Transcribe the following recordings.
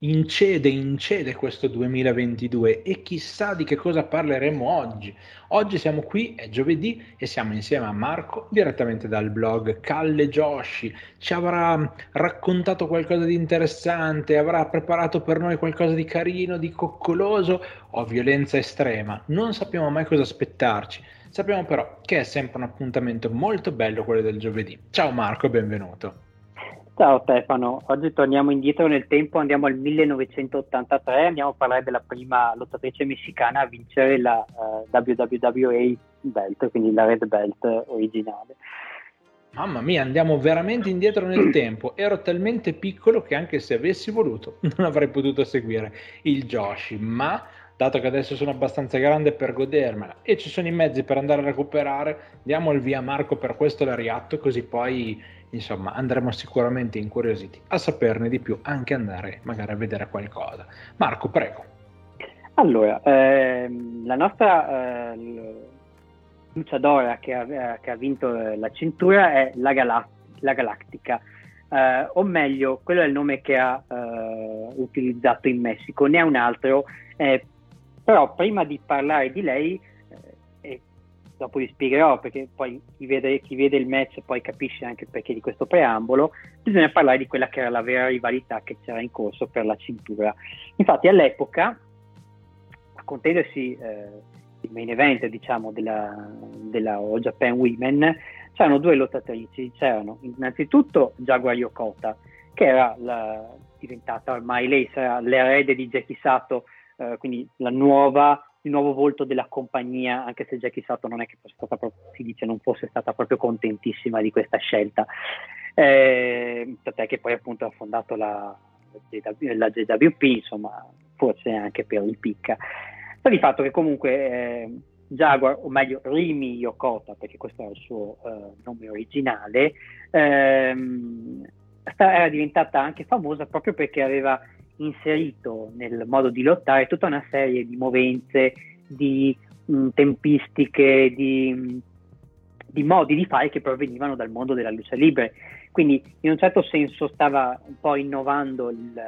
Incede, incede questo 2022 e chissà di che cosa parleremo oggi. Oggi siamo qui, è giovedì e siamo insieme a Marco direttamente dal blog Calle Joshi. Ci avrà raccontato qualcosa di interessante, avrà preparato per noi qualcosa di carino, di coccoloso o violenza estrema. Non sappiamo mai cosa aspettarci. Sappiamo però che è sempre un appuntamento molto bello quello del giovedì. Ciao Marco, benvenuto. Ciao Stefano, oggi torniamo indietro nel tempo, andiamo al 1983, andiamo a parlare della prima lottatrice messicana a vincere la uh, eh, WWWA Belt, quindi la Red Belt originale. Mamma mia, andiamo veramente indietro nel tempo. Ero talmente piccolo che anche se avessi voluto non avrei potuto seguire il Joshi, ma dato che adesso sono abbastanza grande per godermela e ci sono i mezzi per andare a recuperare, diamo il via Marco per questo l'ariatto, così poi insomma andremo sicuramente incuriositi a saperne di più, anche andare magari a vedere qualcosa. Marco, prego. Allora, ehm, la nostra eh, luciadora che ha, che ha vinto eh, la cintura è la, Gala- la Galactica, eh, o meglio, quello è il nome che ha eh, utilizzato in Messico, ne ha un altro, eh, però prima di parlare di lei dopo vi spiegherò perché poi chi vede, chi vede, il match poi capisce anche il perché di questo preambolo, bisogna parlare di quella che era la vera rivalità che c'era in corso per la cintura. Infatti all'epoca, a contendersi eh, il main event diciamo, della, della All Japan Women, c'erano due lottatrici, c'erano innanzitutto Jaguar Yokota, che era la, diventata ormai lei sarà l'erede di Jackie Sato, eh, quindi la nuova il nuovo volto della compagnia, anche se Jackie Sato non è che fosse stata proprio, si dice non fosse stata proprio contentissima di questa scelta. Eh, tant'è che poi appunto ha fondato la, la JWP, insomma, forse anche per il picca. Sta di fatto che comunque eh, Jaguar, o meglio Rimi Yokota, perché questo era il suo eh, nome originale, ehm, era diventata anche famosa proprio perché aveva inserito nel modo di lottare tutta una serie di movenze, di mh, tempistiche, di, di, modi di fare che provenivano dal mondo della luce libera. Quindi in un certo senso stava un po' innovando il,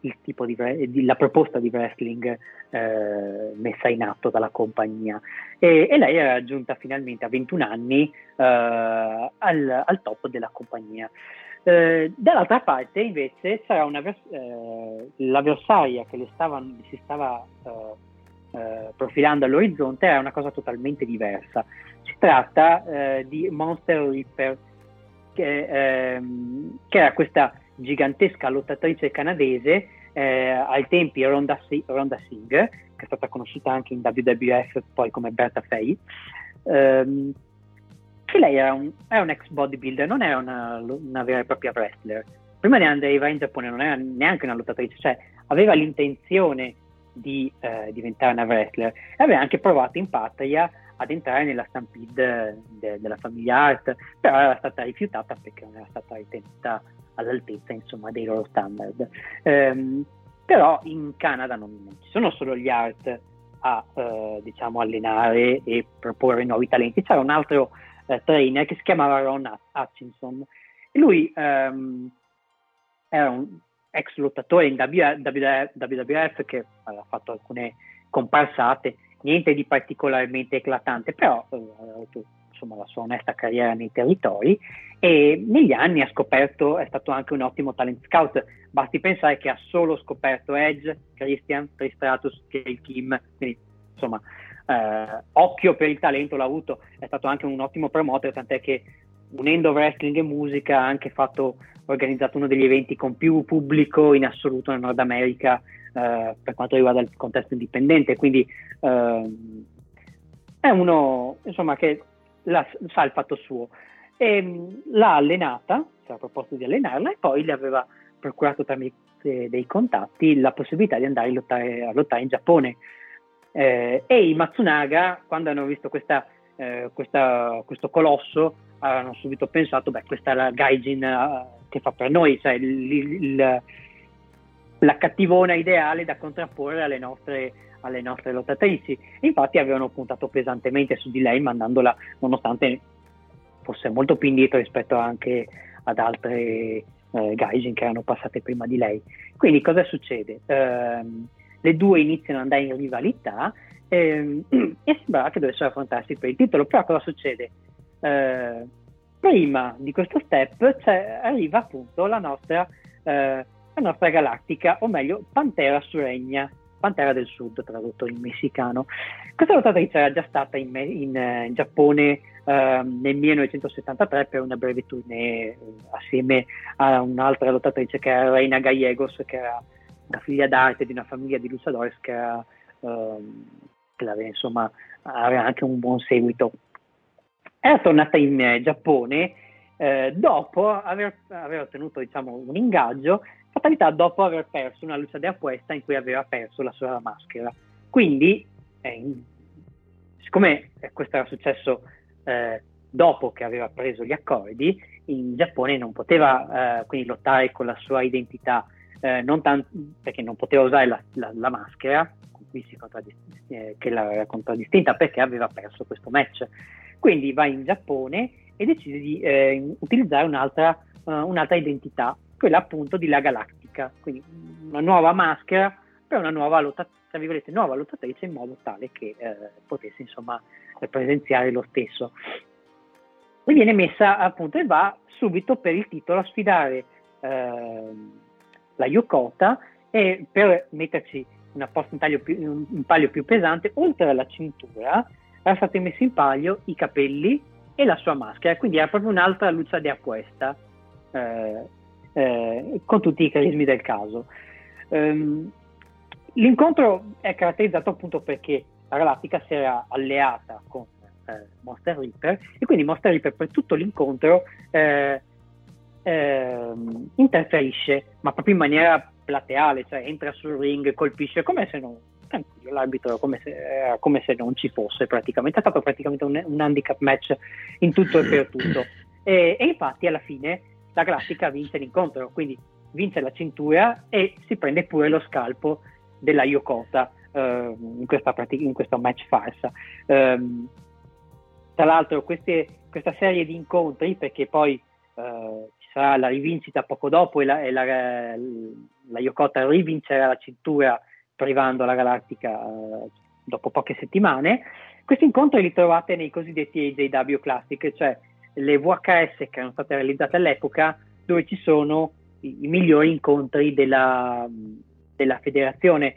il tipo di, di, la proposta di wrestling eh, messa in atto dalla compagnia. E, e, lei era giunta finalmente a 21 anni eh, al, al top della compagnia. Eh, dall'altra parte invece c'era eh, l'avversaria che le stava, si stava eh, eh, profilando all'orizzonte era una cosa totalmente diversa. Si tratta eh, di Monster Reaper, che, ehm, che, era questa gigantesca lottatrice canadese, ai tempi Ronda, Ronda Singh, che è stata conosciuta anche in WWF poi come Berta Fay. Ehm, che lei era un, era un ex bodybuilder, non era una, una, vera e propria wrestler. Prima di andare in Giappone non era neanche una lottatrice, cioè aveva l'intenzione di eh, diventare una wrestler e aveva anche provato in patria ad entrare nella stampede de, della famiglia Art, però era stata rifiutata perché non era stata ritenuta all'altezza insomma, dei loro standard. Um, però in Canada non, non, ci sono solo gli Art a uh, diciamo, allenare e proporre nuovi talenti, c'era un altro eh, trainer che si chiamava Ron Hutchinson. E lui ehm, era un ex lottatore in WWF che aveva fatto alcune comparsate, niente di particolarmente eclatante, però eh, ha avuto insomma, la sua onesta carriera nei territori e negli anni ha scoperto, è stato anche un ottimo talent scout, basti pensare che ha solo scoperto Edge, Christian, Tristratus, Gail Kim, quindi insomma eh, occhio per il talento l'ha avuto, è stato anche un ottimo promoter, tant'è che unendo wrestling e musica ha anche fatto, organizzato uno degli eventi con più pubblico in assoluto nel Nord America eh, per quanto riguarda il contesto indipendente, quindi eh, è uno insomma, che la, sa il fatto suo. E, mm, l'ha allenata, si era proposto di allenarla e poi le aveva procurato tramite dei contatti la possibilità di andare a lottare, a lottare in Giappone eh, e i Matsunaga, quando hanno visto questa, eh, questa, questo colosso, hanno subito pensato, beh, questa è la Gaijin uh, che fa per noi, cioè il, il, la cattivona ideale da contrapporre alle nostre, alle nostre lottatrici. infatti avevano puntato pesantemente su di lei, mandandola, nonostante fosse molto più indietro rispetto anche ad altre eh, gaijin che erano passate prima di lei. Quindi cosa succede? Eh, le due iniziano ad andare in rivalità eh, e sembrava che dovessero affrontarsi per il titolo, però cosa succede? Eh, prima di questo step arriva appunto la nostra, eh, la nostra galattica, o meglio Pantera Suregna, Pantera del Sud tradotto in messicano. Questa lottatrice era già stata in, in, in Giappone eh, nel 1973 per una breve tournée eh, assieme a un'altra lottatrice che era Reina Gallegos, che era una figlia d'arte di una famiglia di luchadores che, era, ehm, che aveva, insomma, aveva anche un buon seguito era tornata in eh, Giappone eh, dopo aver, aver ottenuto diciamo, un ingaggio, fatalità dopo aver perso una luce di apuesta in cui aveva perso la sua maschera. Quindi, eh, siccome questo era successo eh, dopo che aveva preso gli accordi, in Giappone non poteva eh, quindi lottare con la sua identità, eh, non tanto, perché non poteva usare la, la, la maschera, eh, che l'aveva contraddistinta perché aveva perso questo match. Quindi va in Giappone e decide di eh, utilizzare un'altra, uh, un'altra, identità, quella appunto di La Galattica, quindi una nuova maschera per una nuova, lotta, nuova lottatrice in modo tale che eh, potesse insomma presenziare lo stesso. E viene messa appunto e va subito per il titolo a sfidare eh, la Yokota e per metterci in, taglio più, un, un palio più pesante, oltre alla cintura, erano stati messi in palio i capelli e la sua maschera, quindi era proprio un'altra Lucia di Aquesta, eh, eh, con tutti i carismi del caso. Um, l'incontro è caratterizzato appunto perché la Galattica si era alleata con eh, Monster Reaper e quindi Monster Reaper per tutto l'incontro eh, ehm, interferisce, ma proprio in maniera plateale, cioè entra sul ring, colpisce come se non l'arbitro come se, era come se non ci fosse praticamente, è stato praticamente un, un handicap match in tutto e per tutto. E, e, infatti alla fine la classica vince l'incontro, quindi vince la cintura e si prende pure lo scalpo della Yokota uh, in, pratica, in questo match farsa. Um, tra l'altro queste, questa serie di incontri, perché poi uh, sarà la rivincita poco dopo e la, e la, la Yokota rivincerà la cintura privando la Galattica eh, dopo poche settimane. Questi incontri li trovate nei cosiddetti AJW Classic, cioè le VHS che erano state realizzate all'epoca, dove ci sono i, i migliori incontri della, della federazione.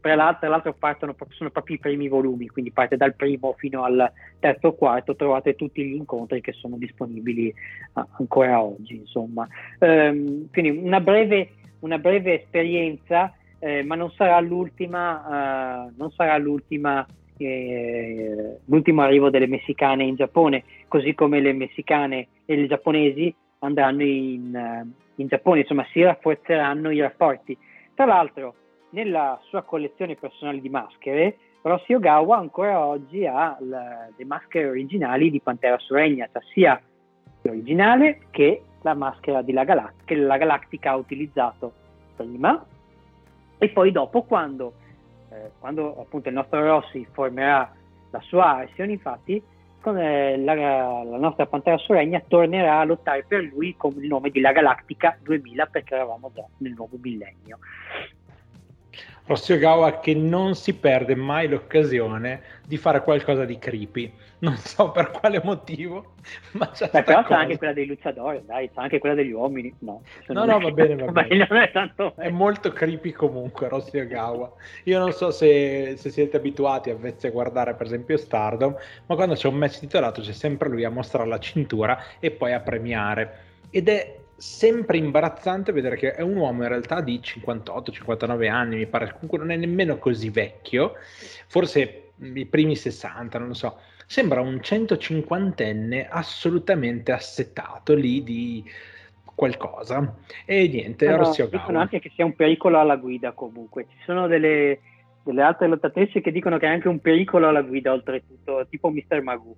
tra, l'altro, tra l'altro partono, sono proprio i primi volumi, quindi parte dal primo fino al terzo o quarto, trovate tutti gli incontri che sono disponibili ancora oggi. Insomma. Um, quindi una breve, una breve esperienza eh, ma non sarà l'ultima, uh, non sarà l'ultima eh, l'ultimo arrivo delle messicane in Giappone, così come le messicane e le giapponesi andranno in, uh, in Giappone, insomma si rafforzeranno i rapporti. Tra l'altro, nella sua collezione personale di maschere, Rossi Ogawa ancora oggi ha la, le maschere originali di Pantera Suregna, cioè sia l'originale che la maschera di la Galact- che la Galactica ha utilizzato prima. E poi dopo quando, eh, quando appunto il nostro Rossi formerà la sua Arsion, infatti la, la, nostra Pantera Suregna tornerà a lottare per lui con il nome di La Galactica 2000 perché eravamo già nel nuovo millennio. Rossiogawa che non si perde mai l'occasione di fare qualcosa di creepy. Non so per quale motivo, ma c'è Beh, però cosa. c'è anche quella dei luciadori, dai, c'è anche quella degli uomini. No, no, no va bene, va bene. È, tanto... è, molto creepy comunque Rossiogawa. Io non so se, se siete abituati a a guardare per esempio Stardom, ma quando c'è un match titolato c'è sempre lui a mostrare la cintura e poi a premiare. Ed è sempre imbarazzante vedere che è un uomo in realtà di 58-59 anni, mi pare, comunque non è nemmeno così vecchio, forse i primi 60, non lo so. Sembra un 150enne assolutamente assetato lì di qualcosa. E niente, no, no, dicono anche che sia un pericolo alla guida comunque. Ci sono delle, delle altre lottatrici che dicono che è anche un pericolo alla guida oltretutto, tipo Mr. Magoo.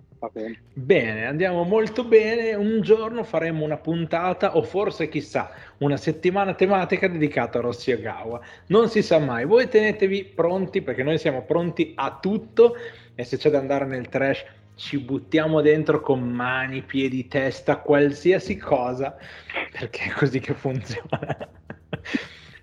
Bene, andiamo molto bene, un giorno faremo una puntata o forse chissà una settimana tematica dedicata a Rossi Gawa. Non si sa mai, voi tenetevi pronti perché noi siamo pronti a tutto e se c'è da andare nel trash ci buttiamo dentro con mani, piedi, testa, qualsiasi cosa, perché è così che funziona.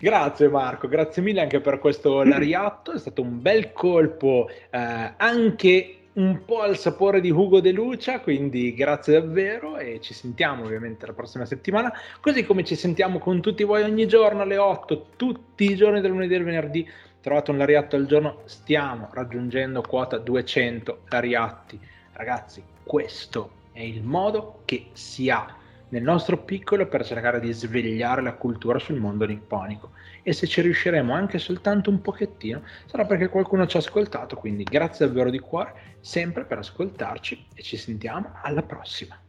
Grazie Marco, grazie mille anche per questo lariatto, è stato un bel colpo eh, anche un po' al sapore di Hugo De Lucia, quindi grazie davvero e ci sentiamo ovviamente la prossima settimana, così come ci sentiamo con tutti voi ogni giorno alle 8, tutti i giorni del lunedì e del venerdì, trovate un lariatto al giorno, stiamo raggiungendo quota 200 lariatti. Ragazzi, questo è il modo che si ha nel nostro piccolo per cercare di svegliare la cultura sul mondo nipponico. E se ci riusciremo anche soltanto un pochettino, sarà perché qualcuno ci ha ascoltato. Quindi grazie davvero di cuore, sempre per ascoltarci e ci sentiamo alla prossima.